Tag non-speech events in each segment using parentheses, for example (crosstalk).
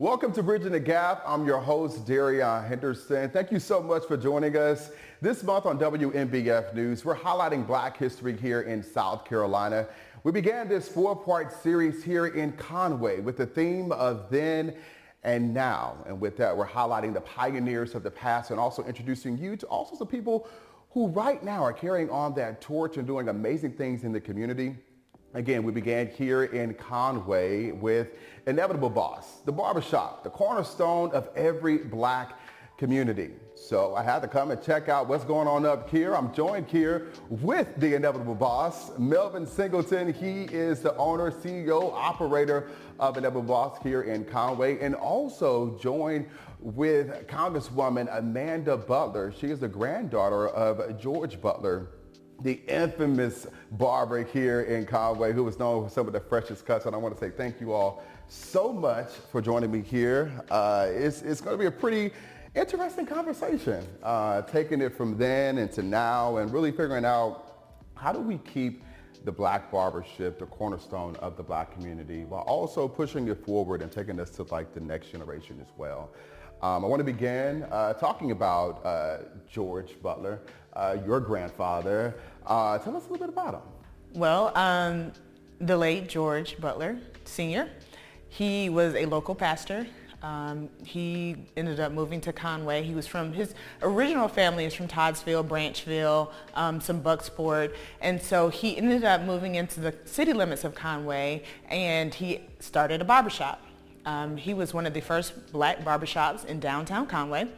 Welcome to Bridging the Gap. I'm your host, Derrion Henderson. Thank you so much for joining us. This month on WMBF News, we're highlighting black history here in South Carolina. We began this four-part series here in Conway with the theme of then and now. And with that, we're highlighting the pioneers of the past and also introducing you to also some people who right now are carrying on that torch and doing amazing things in the community. Again, we began here in Conway with Inevitable Boss, the barbershop, the cornerstone of every black community. So I had to come and check out what's going on up here. I'm joined here with the Inevitable Boss, Melvin Singleton. He is the owner, CEO, operator of Inevitable Boss here in Conway and also joined with Congresswoman Amanda Butler. She is the granddaughter of George Butler the infamous barber here in Conway who was known for some of the freshest cuts. And I want to say thank you all so much for joining me here. Uh, it's, it's going to be a pretty interesting conversation, uh, taking it from then into now and really figuring out how do we keep the black barbership, the cornerstone of the black community, while also pushing it forward and taking us to like the next generation as well. Um, I want to begin uh, talking about uh, George Butler, uh, your grandfather. Uh, tell us a little bit about him. Well, um, the late George Butler Sr., he was a local pastor. Um, he ended up moving to Conway. He was from, his original family is from Toddville, Branchville, um, some Bucksport. And so he ended up moving into the city limits of Conway and he started a barbershop. Um, he was one of the first black barbershops in downtown Conway.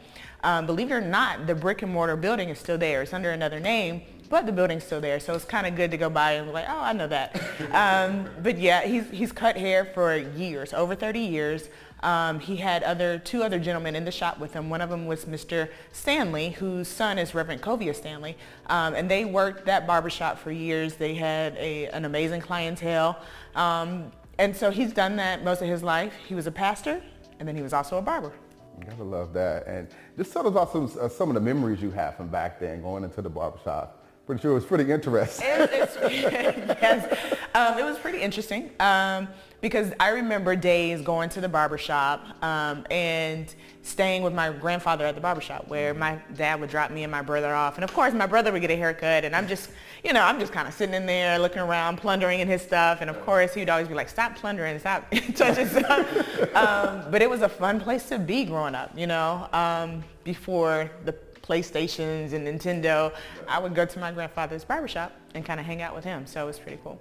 Um, believe it or not, the brick and mortar building is still there. It's under another name, but the building's still there. So it's kind of good to go by and be like, oh, I know that. (laughs) um, but yeah, he's, he's cut hair for years, over 30 years. Um, he had other two other gentlemen in the shop with him. One of them was Mr. Stanley, whose son is Reverend Covia Stanley, um, and they worked that barbershop for years. They had a, an amazing clientele. Um, and so he's done that most of his life. He was a pastor, and then he was also a barber. You gotta love that. And just tell us about some, uh, some of the memories you have from back then, going into the barbershop. Pretty sure it was pretty interesting. It, (laughs) yes, um, it was pretty interesting um, because I remember days going to the barbershop um, and staying with my grandfather at the barbershop where my dad would drop me and my brother off. And of course, my brother would get a haircut and I'm just, you know, I'm just kind of sitting in there looking around, plundering in his stuff. And of course, he'd always be like, stop plundering, stop (laughs) touching stuff. Um, but it was a fun place to be growing up, you know, um, before the PlayStations and Nintendo, I would go to my grandfather's barbershop and kind of hang out with him. So it was pretty cool.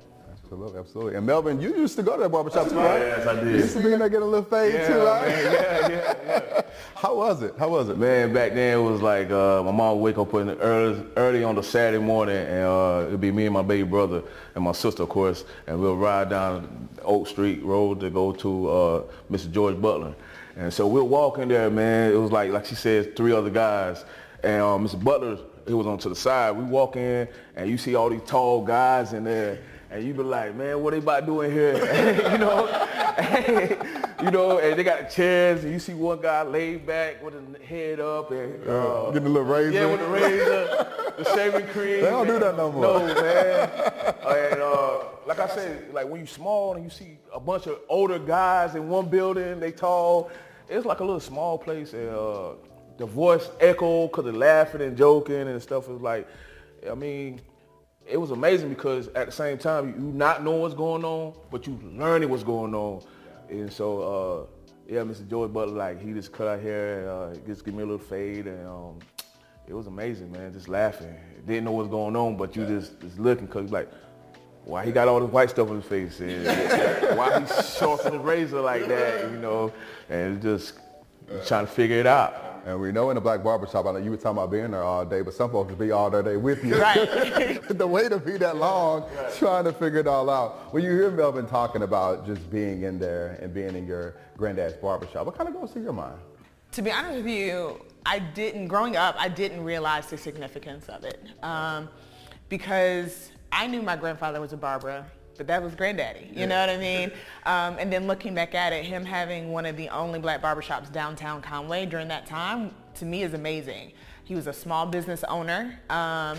Absolutely, absolutely. And Melvin, you used to go to the barbershop too, right? Yes, I did. You used to be in there getting a little fade yeah, too, right? Man, yeah, yeah, yeah. (laughs) How was it? How was it? Man, back then it was like uh, my mom would wake up in the early, early on the Saturday morning, and uh, it'd be me and my baby brother and my sister, of course, and we'll ride down Oak Street Road to go to uh, Mr. George Butler. And so we'll walk in there, man. It was like, like she said, three other guys. And um, Mr. Butler, he was on to the side. We walk in, and you see all these tall guys in there and you be like, man, what they about doing here? (laughs) you know, (laughs) you know, and they got chairs, and you see one guy laid back with his head up and uh, getting a little razor. Yeah, with the razor, the shaving cream. They don't do that no more. No, man. and uh, like I said, like when you small and you see a bunch of older guys in one building, they tall. It's like a little small place, and uh, the voice echo because they're laughing and joking and stuff. Is like, I mean it was amazing because at the same time you not know what's going on, but you learning what's going on. And so uh, yeah, Mr. George Butler, like he just cut our hair and uh, just give me a little fade, and um, it was amazing, man. Just laughing, didn't know what's going on, but you just just looking because like. Why he got all this white stuff on his face? And (laughs) why he sharpening the razor like that? You know, and just trying to figure it out. And we know in a black barbershop, I know you were talking about being there all day, but some folks be all day with you. Right. (laughs) the way to be that long, right. trying to figure it all out. When you hear Melvin talking about just being in there and being in your granddad's barbershop, what kind of goes through your mind? To be honest with you, I didn't, growing up, I didn't realize the significance of it. Um, because I knew my grandfather was a barber but that was granddaddy. You yeah. know what I mean? Um, and then looking back at it, him having one of the only black barbershops downtown Conway during that time, to me is amazing. He was a small business owner. Um,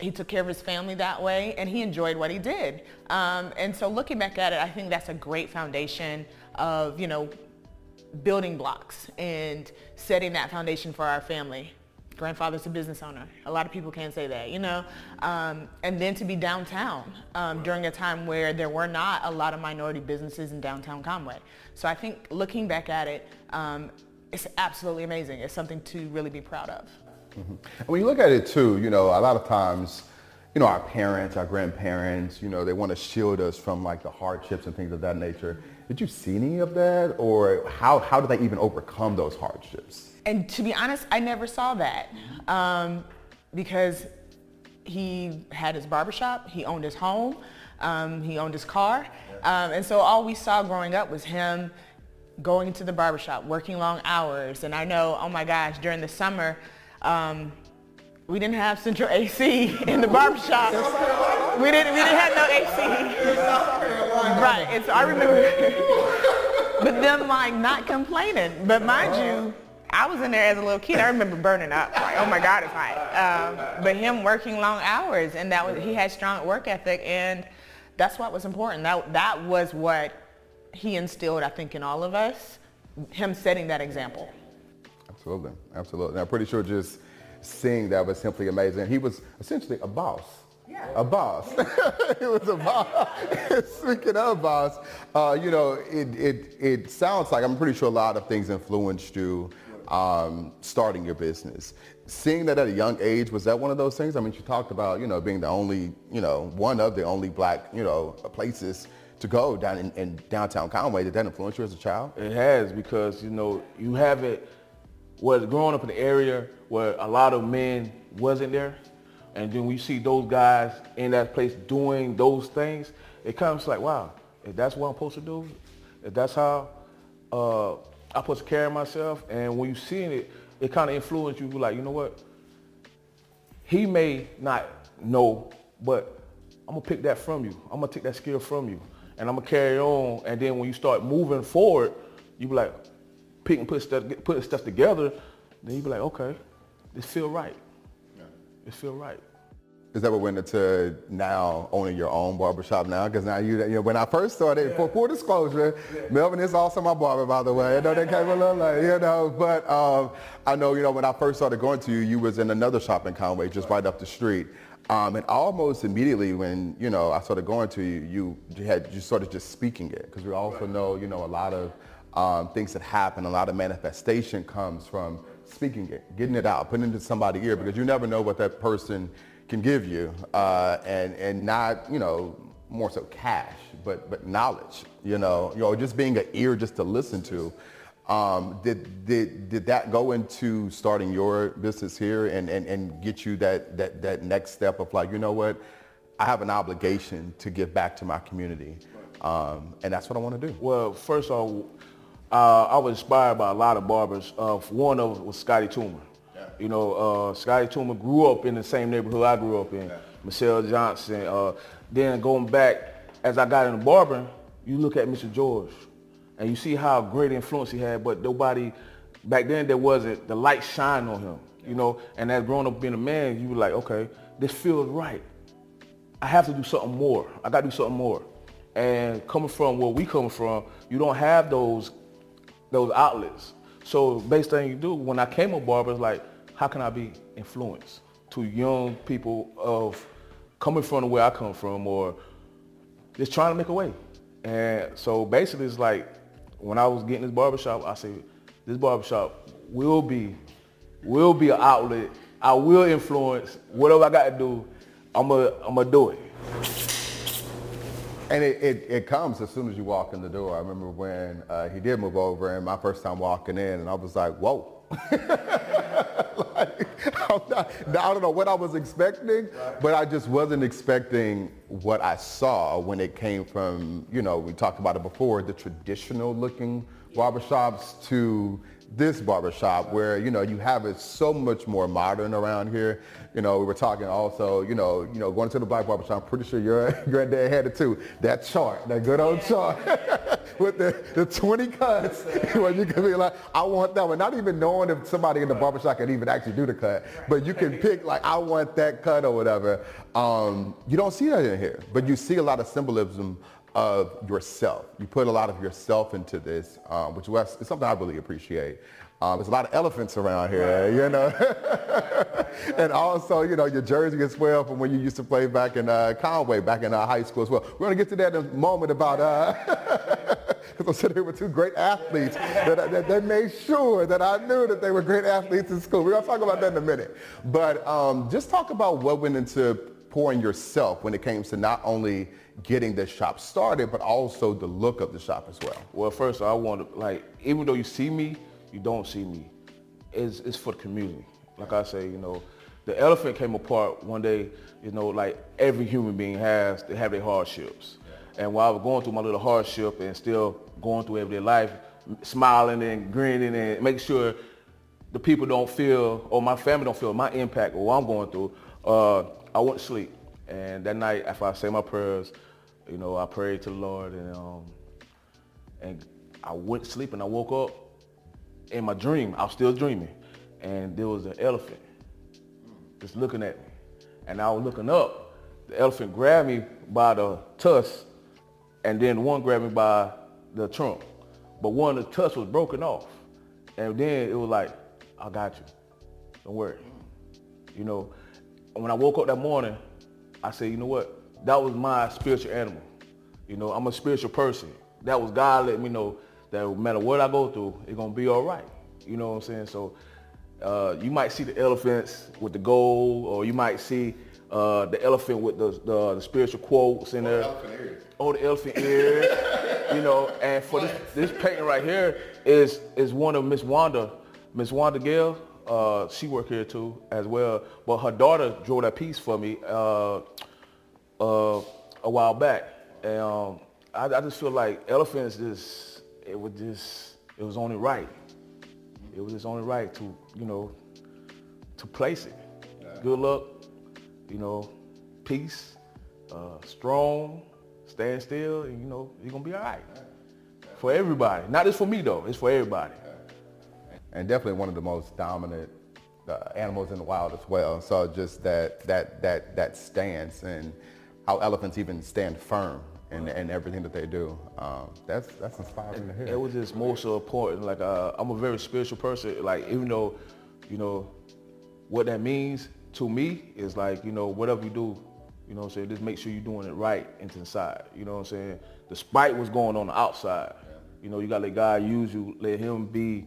he took care of his family that way and he enjoyed what he did. Um, and so looking back at it, I think that's a great foundation of, you know, building blocks and setting that foundation for our family. Grandfather's a business owner. A lot of people can't say that, you know. Um, and then to be downtown um, during a time where there were not a lot of minority businesses in downtown Conway. So I think looking back at it, um, it's absolutely amazing. It's something to really be proud of. Mm-hmm. And when you look at it too, you know, a lot of times, you know, our parents, our grandparents, you know, they want to shield us from like the hardships and things of that nature. Did you see any of that, or how how did they even overcome those hardships? And to be honest, I never saw that um, because he had his barbershop, he owned his home, um, he owned his car, um, and so all we saw growing up was him going into the barbershop, working long hours. And I know, oh my gosh, during the summer, um, we didn't have central AC (laughs) in the barbershop. We didn't, we didn't have no AC. Right, and so I remember, (laughs) but them like not complaining. But mind you, I was in there as a little kid. I remember burning up. Like, oh my God, it's hot. Um, but him working long hours, and that was he had strong work ethic, and that's what was important. That that was what he instilled, I think, in all of us. Him setting that example. Absolutely, absolutely. I'm pretty sure just seeing that was simply amazing. He was essentially a boss. Yeah. A boss. (laughs) he was a boss. (laughs) Speaking of boss, uh, you know, it, it, it sounds like I'm pretty sure a lot of things influenced you um, starting your business. Seeing that at a young age, was that one of those things? I mean, you talked about, you know, being the only, you know, one of the only black, you know, places to go down in, in downtown Conway. Did that influence you as a child? It has because, you know, you have it, was growing up in the area where a lot of men wasn't there. And then we see those guys in that place doing those things, it comes like, wow, if that's what I'm supposed to do, if that's how uh, I'm supposed to carry myself, and when you seeing it, it kind of influences you. Be like, you know what? He may not know, but I'm gonna pick that from you. I'm gonna take that skill from you, and I'm gonna carry on. And then when you start moving forward, you be like, pick and put stuff, putting stuff together. Then you be like, okay, this feel right. Yeah. This feel right. Is that what went into now owning your own barbershop now? Because now you, you know, when I first started, yeah. for full disclosure, yeah. Melvin is also my barber, by the way. I know that came a little late, you know, but um, I know, you know, when I first started going to you, you was in another shop in Conway, just right, right up the street. Um, and almost immediately when, you know, I started going to you, you had, you started just speaking it. Because we also right. know, you know, a lot of um, things that happen, a lot of manifestation comes from speaking it, getting it out, putting it into somebody's ear, because you never know what that person can give you, uh, and and not you know more so cash, but but knowledge. You know, you know, just being an ear just to listen to. Um, did did did that go into starting your business here and, and, and get you that, that that next step of like you know what, I have an obligation to give back to my community, um, and that's what I want to do. Well, first of all, uh, I was inspired by a lot of barbers. Uh, one of them was Scotty Toomer. You know, uh, Scotty Toomer grew up in the same neighborhood I grew up in. Yeah. Michelle Johnson. Uh, then going back, as I got into barbering, you look at Mr. George, and you see how great influence he had. But nobody back then there wasn't the light shine on him. You know, and as growing up being a man, you were like, okay, this feels right. I have to do something more. I got to do something more. And coming from where we come from, you don't have those those outlets. So based on you do, when I came with barbers, like how can I be influenced to young people of coming from where I come from or just trying to make a way. And so basically it's like when I was getting this barbershop, I said, this barbershop will be, will be an outlet. I will influence whatever I got to do. I'm going I'm to do it. And it, it, it, comes as soon as you walk in the door. I remember when uh, he did move over and my first time walking in and I was like, whoa. (laughs) (laughs) not, I don't know what I was expecting, right. but I just wasn't expecting what I saw when it came from, you know, we talked about it before, the traditional looking barbershops to this barbershop where, you know, you have it so much more modern around here. You know, we were talking also, you know, you know, going to the black barbershop, I'm pretty sure your (laughs) granddad had it too. That chart, that good old chart (laughs) with the, the 20 cuts (laughs) where you can be like, I want that one. Not even knowing if somebody in the barbershop can even actually do the cut, but you can pick like, I want that cut or whatever. Um, you don't see that in here, but you see a lot of symbolism of yourself. You put a lot of yourself into this, um, which was is something I really appreciate. Um, there's a lot of elephants around here, you know. (laughs) and also, you know, your jersey gets well from when you used to play back in uh, Conway, back in uh, high school as well. We're going to get to that in a moment about, because uh, (laughs) I'm sitting here with two great athletes that, that, that, made sure that I knew that they were great athletes in school. We're going to talk about that in a minute. But um, just talk about what went into pouring yourself when it came to not only getting the shop started, but also the look of the shop as well. Well, first I want to, like, even though you see me, you don't see me. It's, it's for the community. Like I say, you know, the elephant came apart one day, you know, like every human being has, they have their hardships. Yeah. And while I was going through my little hardship and still going through everyday life, smiling and grinning and making sure the people don't feel, or my family don't feel my impact or what I'm going through, uh, I went to sleep. And that night, after I say my prayers, you know, I prayed to the Lord and, um, and I went to sleep and I woke up in my dream, I was still dreaming, and there was an elephant just looking at me. And I was looking up. The elephant grabbed me by the tusk, and then one grabbed me by the trunk. But one of the tusks was broken off. And then it was like, I got you. Don't worry. You know, when I woke up that morning, I said, you know what? That was my spiritual animal. You know, I'm a spiritual person. That was God letting me know that no matter what I go through, it's gonna be all right. You know what I'm saying? So uh, you might see the elephants with the gold, or you might see uh, the elephant with the, the, the spiritual quotes in there. Oh, the elephant ears. (laughs) you know, and for this, this painting right here is is one of Miss Wanda, Miss Wanda Gale. Uh, she worked here too as well, but her daughter drew that piece for me uh, a while back, and um, I, I just feel like elephants just it was just, it was only right. It was just only right to, you know, to place it. Yeah. Good luck, you know, peace, uh, strong, stand still, and you know, you're gonna be all right. For everybody. Not just for me though, it's for everybody. And definitely one of the most dominant uh, animals in the wild as well. So just that, that, that, that stance and how elephants even stand firm and, and everything that they do. Um, that's that's inspiring to hear. It was just more so important. Like uh, I'm a very spiritual person. Like even though, you know, what that means to me is like you know whatever you do, you know what I'm saying. Just make sure you're doing it right inside. You know what I'm saying. Despite what's going on the outside, yeah. you know you gotta let God use you. Let Him be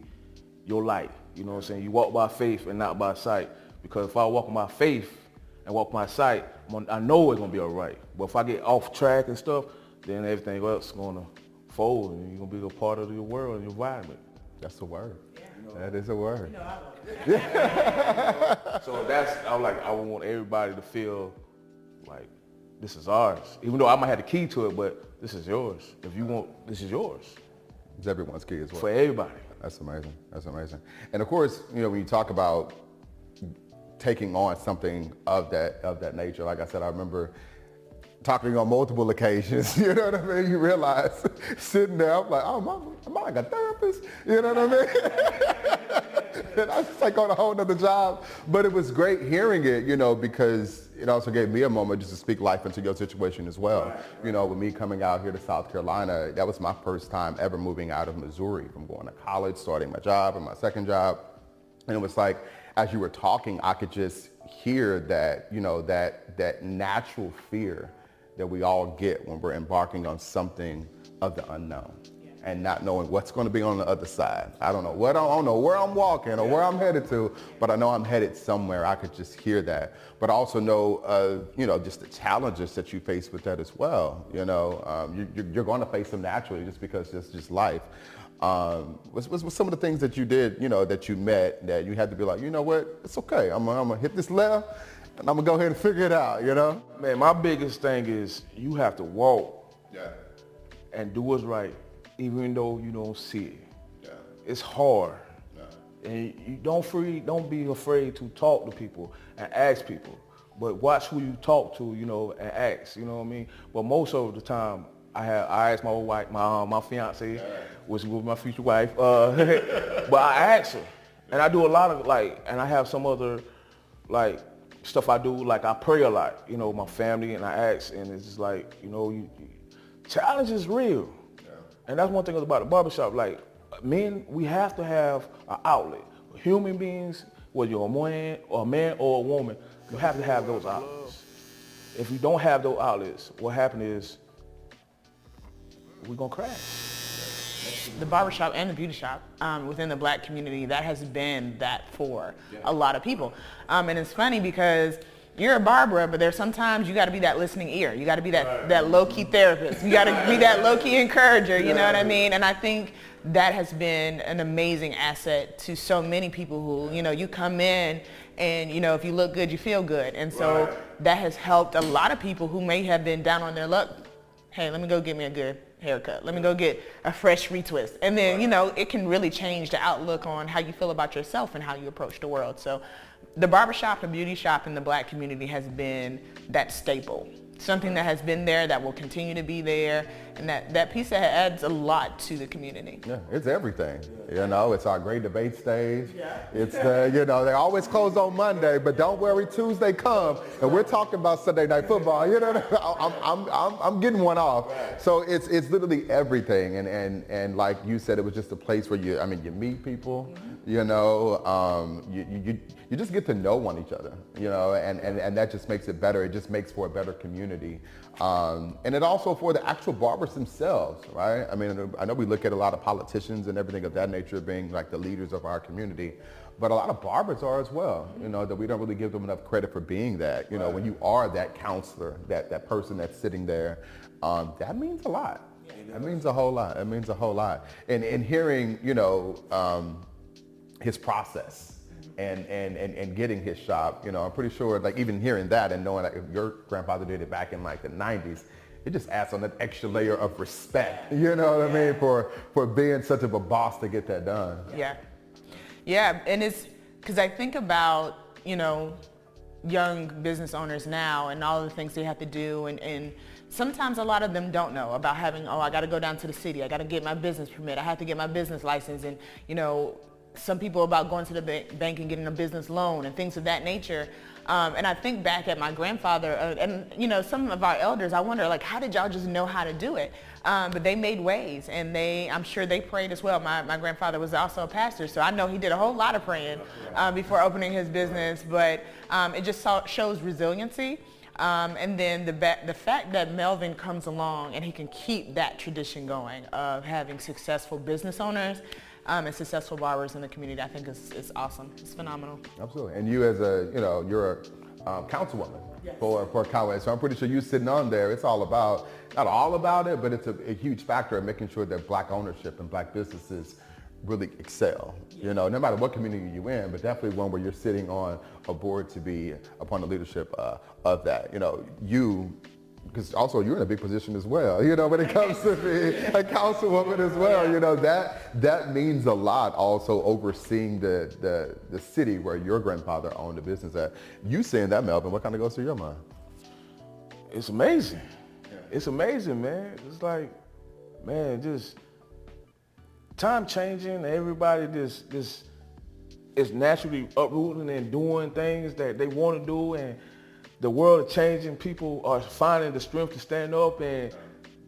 your light. You know what I'm saying. You walk by faith and not by sight. Because if I walk by faith and walk my sight, I know it's gonna be all right. But if I get off track and stuff, then everything else is gonna fold, and you're gonna be a part of your world and your environment. That's a word. Yeah. That is a word. You know, (laughs) so that's I was like I want everybody to feel like this is ours. Even though I might have the key to it, but this is yours. If you want, this is yours. It's everyone's key as well. For everybody. That's amazing. That's amazing. And of course, you know, when you talk about taking on something of that of that nature. Like I said, I remember talking on multiple occasions. (laughs) You know what I mean? You realize (laughs) sitting there, I'm like, oh, am I, am I like a therapist? You know what I mean? (laughs) and I was like on a whole nother job. But it was great hearing it, you know, because it also gave me a moment just to speak life into your situation as well. You know, with me coming out here to South Carolina, that was my first time ever moving out of Missouri from going to college, starting my job and my second job. And it was like, as you were talking, I could just hear that, you know, that, that natural fear that we all get when we're embarking on something of the unknown and not knowing what's going to be on the other side. I don't know what I don't know where I'm walking or where I'm headed to, but I know I'm headed somewhere. I could just hear that, but I also know, uh, you know, just the challenges that you face with that as well. You know, um, you, you're going to face them naturally just because it's just life. Um, what's, what's, some of the things that you did, you know, that you met that you had to be like, you know what, it's okay. I'm, I'm gonna hit this left and I'm gonna go ahead and figure it out, you know? Man, my biggest thing is you have to walk yeah. and do what's right, even though you don't see it. Yeah. It's hard. Yeah. And you don't free, don't be afraid to talk to people and ask people. But watch who you talk to, you know, and ask, you know what I mean? But most of the time, I have I ask my wife, my my fiance, yeah. which was my future wife, uh, (laughs) but I ask her, and I do a lot of like, and I have some other like stuff I do, like I pray a lot, you know, my family, and I ask, and it's just like, you know, you, challenge is real. And that's one thing about the barbershop. Like men, we have to have an outlet. Human beings, whether you're a man or a man or a woman, you have to have those outlets. If you don't have those outlets, what happens is we're gonna crash. The barbershop and the beauty shop um, within the black community, that has been that for a lot of people. Um, and it's funny because you're a barber, but there's sometimes you got to be that listening ear. You got to be that, right. that low-key therapist. You got to be that low-key (laughs) encourager, you know what I mean? And I think that has been an amazing asset to so many people who, you know, you come in and, you know, if you look good, you feel good. And so right. that has helped a lot of people who may have been down on their luck. Hey, let me go get me a good haircut. Let me go get a fresh retwist. And then, you know, it can really change the outlook on how you feel about yourself and how you approach the world. So the barbershop and beauty shop in the black community has been that staple something that has been there that will continue to be there and that, that piece that adds a lot to the community. Yeah, it's everything. You know, it's our great debate stage. Yeah. It's the, you know, they always close on Monday, but don't worry, Tuesday come and we're talking about Sunday night football. You know, (laughs) I'm, I'm, I'm, I'm getting one off. So it's, it's literally everything. And, and, and like you said, it was just a place where you, I mean, you meet people, mm-hmm. you know, um, you, you, you just get to know one each other, you know, and, and, and that just makes it better. It just makes for a better community. Um, and it also for the actual barbers themselves, right? I mean, I know we look at a lot of politicians and everything of that nature being like the leaders of our community, but a lot of barbers are as well, you know, that we don't really give them enough credit for being that. You know, when you are that counselor, that, that person that's sitting there, um, that means a lot. That means a whole lot. It means a whole lot. And, and hearing, you know, um, his process, and, and, and, and getting his shop. You know, I'm pretty sure like even hearing that and knowing that if your grandfather did it back in like the 90s, it just adds on that extra layer of respect. You know what yeah. I mean? For, for being such of a boss to get that done. Yeah. Yeah. And it's because I think about, you know, young business owners now and all the things they have to do and, and sometimes a lot of them don't know about having oh i got to go down to the city i got to get my business permit i have to get my business license and you know some people about going to the bank and getting a business loan and things of that nature. Um, and I think back at my grandfather uh, and, you know, some of our elders, I wonder, like, how did y'all just know how to do it? Um, but they made ways and they, I'm sure they prayed as well. My, my grandfather was also a pastor, so I know he did a whole lot of praying uh, before opening his business, but um, it just saw, shows resiliency. Um, and then the, ba- the fact that Melvin comes along and he can keep that tradition going of having successful business owners um, and successful barbers in the community, I think is, is awesome. It's phenomenal. Absolutely. And you as a, you know, you're a um, councilwoman yes. for, for Conway. So I'm pretty sure you sitting on there, it's all about, not all about it, but it's a, a huge factor in making sure that black ownership and black businesses really excel. Yeah. You know, no matter what community you're in, but definitely one where you're sitting on a board to be upon the leadership uh, of that. You know, you because also you're in a big position as well, you know, when it comes to being a councilwoman as well, you know, that that means a lot also overseeing the, the, the city where your grandfather owned a business at. You saying that, Melvin, what kind of goes through your mind? It's amazing. It's amazing, man. It's like, man, just time changing, everybody just, just is naturally uprooting and doing things that they want to do and the world is changing. People are finding the strength to stand up and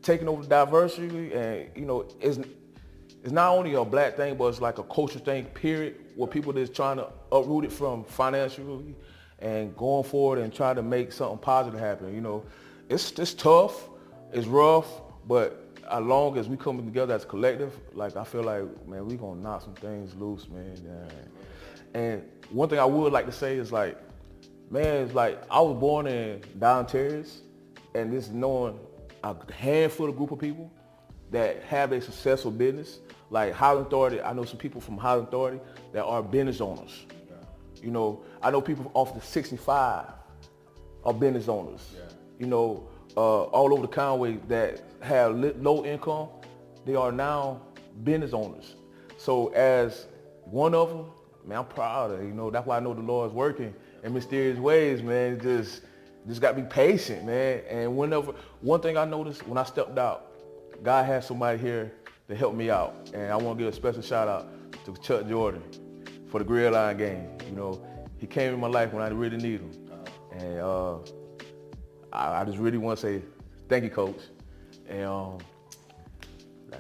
taking over diversity. And you know, it's it's not only a black thing, but it's like a cultural thing. Period. Where people is trying to uproot it from financially and going forward and try to make something positive happen. You know, it's it's tough, it's rough, but as long as we come together as a collective, like I feel like, man, we gonna knock some things loose, man. And one thing I would like to say is like, man, it's like I was born in Down Terrace, and this knowing a handful of group of people that have a successful business, like Highland Authority. I know some people from Highland Authority that are business owners. You know, I know people off the 65 are business owners. Yeah. You know, uh, all over the Conway that have low income, they are now business owners. So as one of them, man, I'm proud of it. You know, that's why I know the Lord is working in mysterious ways, man. Just just got to be patient, man. And whenever one thing I noticed when I stepped out, God had somebody here to help me out, and I want to give a special shout out to Chuck Jordan for the grill line game. You know, he came in my life when I really need him, and uh, I, I, just really want to say thank you, Coach. and um,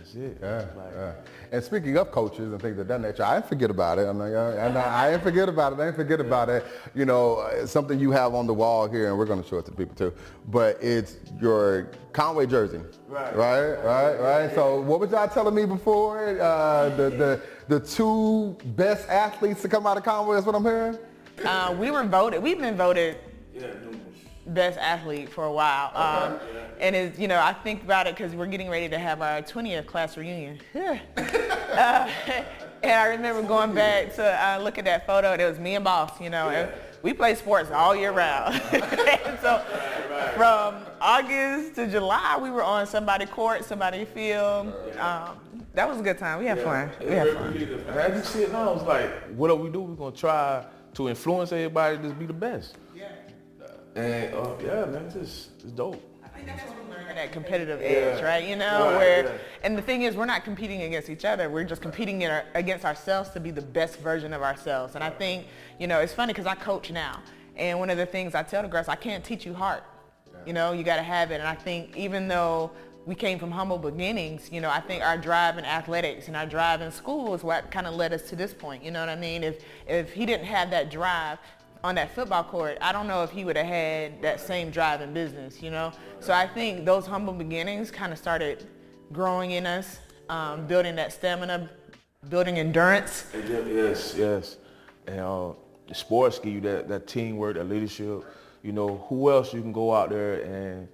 that's it. Yeah, Like, yeah. And speaking of coaches and things of that nature, I didn't forget about it. I'm like, and I, I didn't forget about it. I didn't forget about it. You know, uh, something you have on the wall here, and we're going to show it to the people too. But it's your Conway jersey. Right. Right. Right. Right. So, what was y'all telling me before? Uh, the the the two best athletes to come out of Conway is what I'm hearing. Uh, we were voted. We've been voted best athlete for a while. Um, and it's, you know, I think about it because we're getting ready to have our 20th class reunion. (laughs) (laughs) Uh, (laughs) and I remember going back to uh, look at that photo and it was me and Boss, you know. And we play sports all year round. So from August to July, we were on somebody court, somebody field. Um, that was a good time. We had fun. We had fun. And as you see it now, it's like, what do we do? We're gonna try to influence everybody to just be the best. Yeah. And uh, yeah, man, it's just it's dope. I think that's what we learned that competitive edge, right? You know, Right, where yeah. and the thing is, we're not competing against each other. We're just competing in our, against ourselves to be the best version of ourselves. And I think, you know, it's funny because I coach now, and one of the things I tell the girls, I can't teach you heart. You know, you got to have it. And I think even though we came from humble beginnings, you know, I think our drive in athletics and our drive in school is what kind of led us to this point. You know what I mean? If if he didn't have that drive on that football court, I don't know if he would have had that same drive in business, you know? So I think those humble beginnings kind of started growing in us, um, building that stamina, building endurance. Yes, yes. And uh, sports give you that, that teamwork, that leadership. You know, who else you can go out there and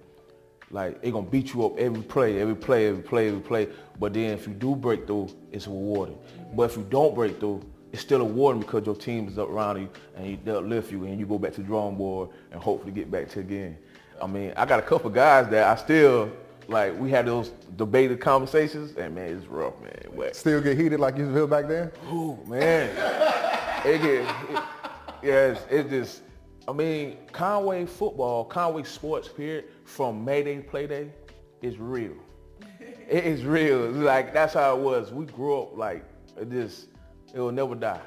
like it gonna beat you up every play, every play, every play, every play. But then if you do break through, it's rewarding. But if you don't break through, it's still rewarding because your team is up around you and you, they'll lift you and you go back to the drawing board and hopefully get back to again. I mean, I got a couple guys that I still like. We had those debated conversations, and man, it's rough, man. Still get heated like you feel back then. Ooh, man. it get, it, yes, it just, I mean, Conway football, Conway sports period, from Mayday Playday, is real. It is real. Like, that's how it was. We grew up like, just, it will never die.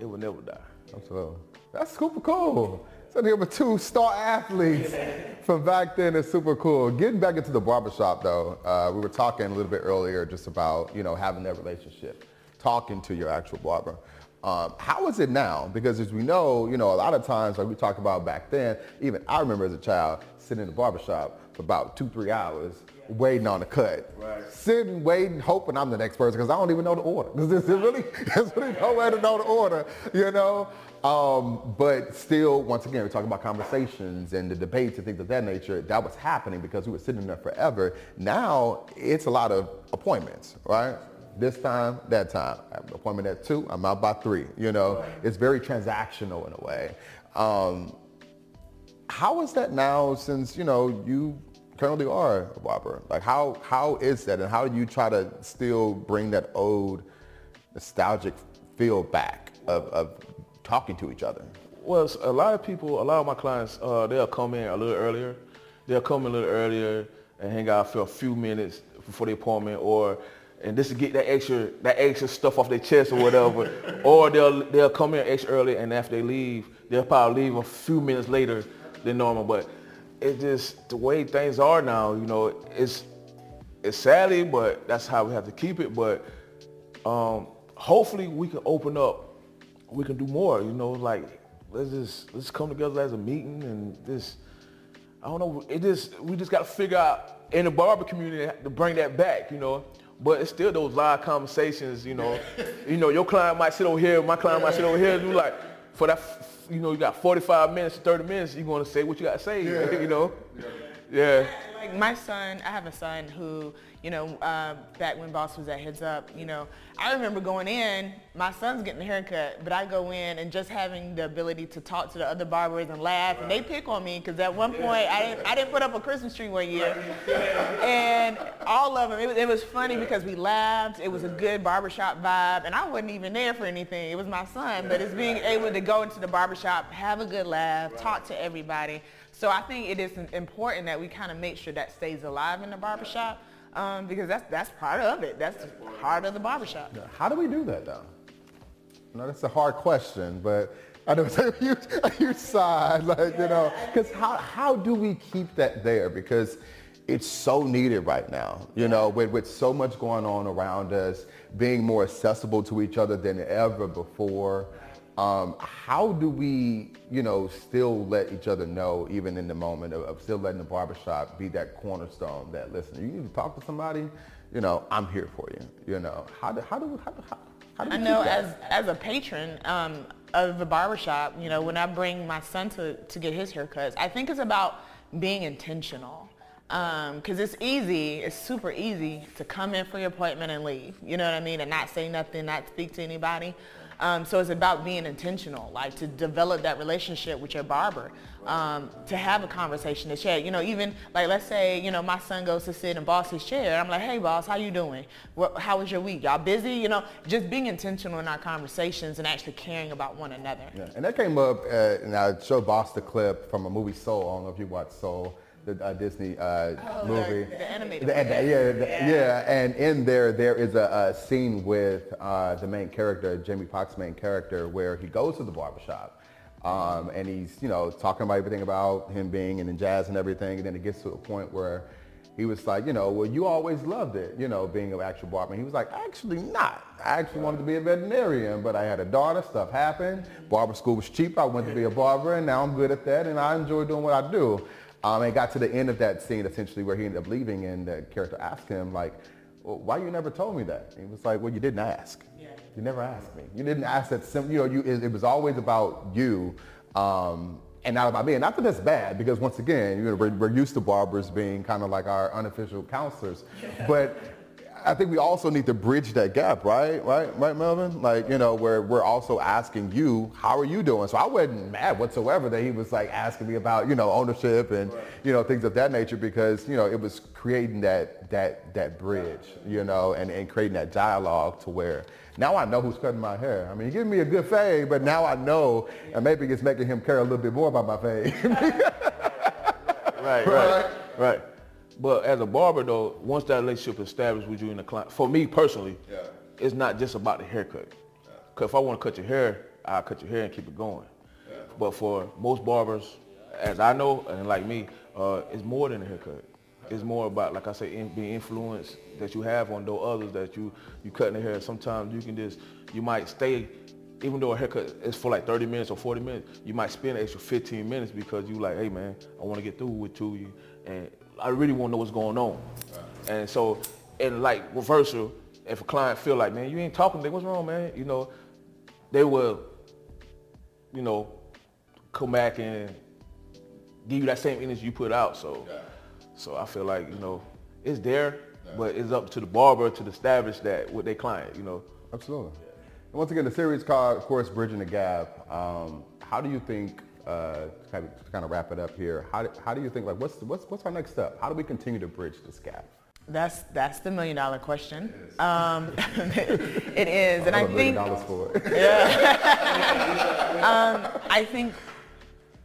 It will never die. Absolutely. That's super cool. So here with two star athletes (laughs) from back then is super cool. Getting back into the barbershop though, uh, we were talking a little bit earlier just about, you know, having that relationship, talking to your actual barber. Um, how is it now? Because as we know, you know, a lot of times, like we talked about back then, even I remember as a child sitting in the barbershop about two, three hours waiting on the cut. Right. Sitting, waiting, hoping I'm the next person because I don't even know the order. Because there's really, (laughs) there's really no way to know the order, you know? Um, but still, once again, we're talking about conversations and the debates and things of that nature. That was happening because we were sitting there forever. Now, it's a lot of appointments, right? This time, that time. I have an appointment at two, I'm out by three, you know? It's very transactional in a way. Um, how is that now since, you know, you currently are a barber? Like how, how is that and how do you try to still bring that old nostalgic feel back of, of talking to each other? Well, a lot of people, a lot of my clients, uh, they'll come in a little earlier. They'll come in a little earlier and hang out for a few minutes before the appointment, or and just to get that extra that extra stuff off their chest or whatever. (laughs) or they'll they'll come in extra early, and after they leave, they'll probably leave a few minutes later than normal. But it's just the way things are now. You know, it's it's sadly, but that's how we have to keep it. But um, hopefully, we can open up we can do more. You know, like let's just let's come together as a meeting and this. I don't know. It just we just got to figure out in the barber community to bring that back. You know, but it's still those live conversations. You know, (laughs) you know your client might sit over here, my client might sit over here. And you like for that, you know, you got 45 minutes to 30 minutes. You're gonna say what you got to say. (laughs) You know, yeah. Like my son, I have a son who, you know, uh, back when Boss was at Heads Up, you know, I remember going in, my son's getting a haircut, but I go in and just having the ability to talk to the other barbers and laugh, and they pick on me because at one point I didn't, I didn't put up a Christmas tree one year, (laughs) and all of them, it it was funny because we laughed, it was a good barbershop vibe, and I wasn't even there for anything, it was my son, but it's being able to go into the barbershop, have a good laugh, talk to everybody. So I think it is important that we kind of make sure that stays alive in the barbershop um, because that's that's part of it. That's part of the barbershop. How do we do that though? I know that's a hard question, but I know it's a huge, a huge side, like, you know, because how, how do we keep that there? Because it's so needed right now, you know, with, with so much going on around us, being more accessible to each other than ever before. Um, how do we, you know, still let each other know, even in the moment of, of, still letting the barbershop be that cornerstone that, listen, you need to talk to somebody, you know, I'm here for you, you know. How do, how do, how do, how, how do I know as, as a patron um, of the barbershop, you know, when I bring my son to, to get his haircuts, I think it's about being intentional because um, it's easy, it's super easy to come in for your appointment and leave. You know what I mean? And not say nothing, not speak to anybody. Um, so it's about being intentional, like to develop that relationship with your barber, um, to have a conversation, to share. You know, even like let's say, you know, my son goes to sit in boss's chair. I'm like, hey, boss, how you doing? How was your week? Y'all busy? You know, just being intentional in our conversations and actually caring about one another. Yeah, and that came up, uh, and I showed Boss the clip from a movie Soul. I don't know if you watched Soul the uh, Disney uh, oh, movie. The, the animated. The, the, yeah, yeah, yeah, and in there, there is a, a scene with uh, the main character, Jamie Foxx's main character, where he goes to the barbershop. Um, and he's, you know, talking about everything about him being in jazz and everything. And then it gets to a point where he was like, you know, well, you always loved it, you know, being an actual barber. He was like, actually not. I actually wanted to be a veterinarian, but I had a daughter, stuff happened. Barber school was cheap. I went to be a barber, and now I'm good at that, and I enjoy doing what I do. Um, and it got to the end of that scene essentially where he ended up leaving and the character asked him like, well, why you never told me that? And he was like, well, you didn't ask. Yeah. You never asked me. You didn't ask that simple, you know, you, it, it, was always about you um, and not about me. And not that that's bad because once again, you know, we're, we're used to barbers being kind of like our unofficial counselors. (laughs) but I think we also need to bridge that gap, right? Right, right, Melvin? Like, you know, where we're also asking you, how are you doing? So I wasn't mad whatsoever that he was like asking me about, you know, ownership and, right. you know, things of that nature because, you know, it was creating that that that bridge, you know, and, and creating that dialogue to where now I know who's cutting my hair. I mean, he's giving me a good fade, but now I know, and maybe it's making him care a little bit more about my fade. (laughs) right, right, right. But as a barber though, once that relationship is established with you and the client, for me personally, yeah. it's not just about the haircut. Yeah. Cause if I want to cut your hair, I'll cut your hair and keep it going. Yeah. But for most barbers, as I know, and like me, uh, it's more than a haircut. It's more about, like I say, in, being influenced that you have on those others that you you cutting the hair. Sometimes you can just you might stay, even though a haircut is for like 30 minutes or 40 minutes, you might spend an extra 15 minutes because you like, hey man, I want to get through with you, and I really want to know what's going on. And so, in like reversal, if a client feel like, man, you ain't talking, then what's wrong, man? You know, they will, you know, come back and give you that same energy you put out. So, so I feel like you know, it's there, but it's up to the barber to establish that with their client. You know. Absolutely. And once again, the series called, of course, Bridging the Gap. Um, how do you think uh, to, kind of, kind of wrap it up here, how do, how do you think, like, what's, what's, what's our next step? How do we continue to bridge this gap? That's that's the million dollar question. It is, um, (laughs) it is. and I think dollars for it. (laughs) Yeah. (laughs) um, I think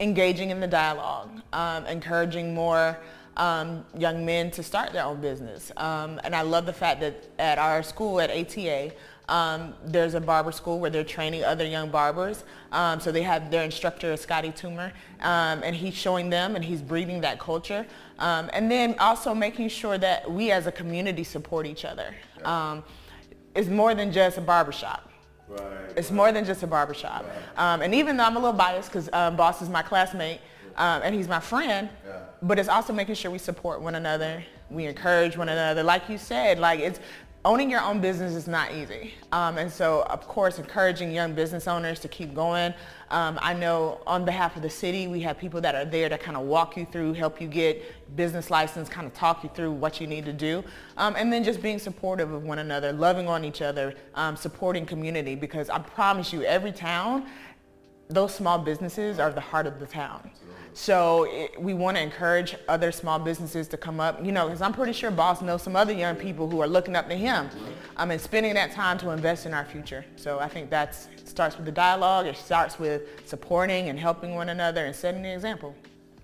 engaging in the dialogue, um, encouraging more um, young men to start their own business. Um, and I love the fact that at our school at ATA, um, there's a barber school where they're training other young barbers. Um, so they have their instructor, Scotty Toomer, um, and he's showing them and he's breeding that culture. Um, and then also making sure that we as a community support each other. Um, it's more than just a barbershop. Right, it's right. more than just a barbershop. Right. Um, and even though I'm a little biased because Boss is my classmate and he's my friend, yeah. but it's also making sure we support one another we encourage one another. Like you said, like it's owning your own business is not easy. Um, and so, of course, encouraging young business owners to keep going. Um, I know on behalf of the city, we have people that are there to kind of walk you through, help you get business license, kind of talk you through what you need to do. Um, and then just being supportive of one another, loving on each other, um, supporting community, because I promise you, every town, those small businesses are the heart of the town. So it, we want to encourage other small businesses to come up, you know, because I'm pretty sure Boss knows some other young people who are looking up to him um, and spending that time to invest in our future. So I think that starts with the dialogue. It starts with supporting and helping one another and setting the example.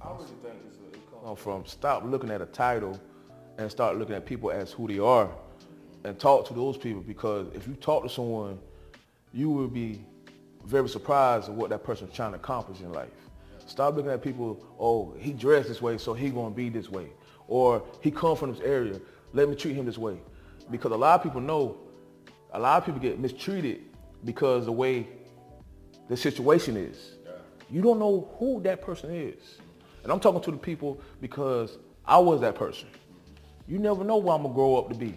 I think from stop looking at a title and start looking at people as who they are and talk to those people because if you talk to someone, you will be very surprised at what that person's trying to accomplish in life. Stop looking at people, oh, he dressed this way, so he gonna be this way. or he come from this area. Let me treat him this way. Because a lot of people know, a lot of people get mistreated because the way the situation is. You don't know who that person is. And I'm talking to the people because I was that person. You never know what I'm gonna grow up to be.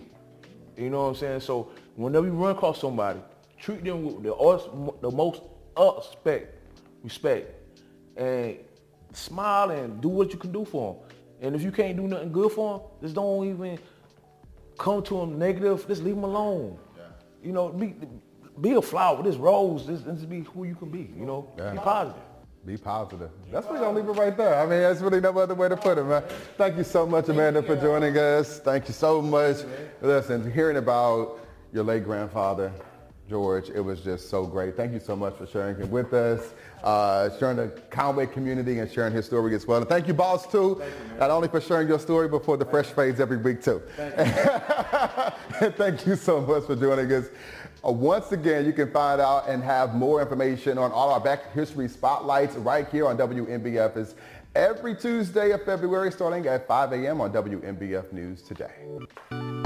You know what I'm saying? So whenever you run across somebody, treat them with the, the most uh, respect, respect, and smile and do what you can do for them. And if you can't do nothing good for them, just don't even come to them negative. Just leave them alone. Yeah. You know, be, be a flower. This rose, this, this be who you can be. You know, yeah. be positive. Be positive. That's we're gonna leave it right there. I mean, that's really no other way to put it, man. Thank you so much, Amanda, for joining us. Thank you so much. Listen, hearing about your late grandfather, George, it was just so great. Thank you so much for sharing it with us, uh, sharing the Conway community and sharing his story as well. And thank you, boss, too, you, not only for sharing your story, but for the fresh fades every week, too. Thank (laughs) thank you so much for joining us. Uh, once again, you can find out and have more information on all our back history spotlights right here on WMBF. It's every Tuesday of February starting at 5 a.m. on WMBF News Today.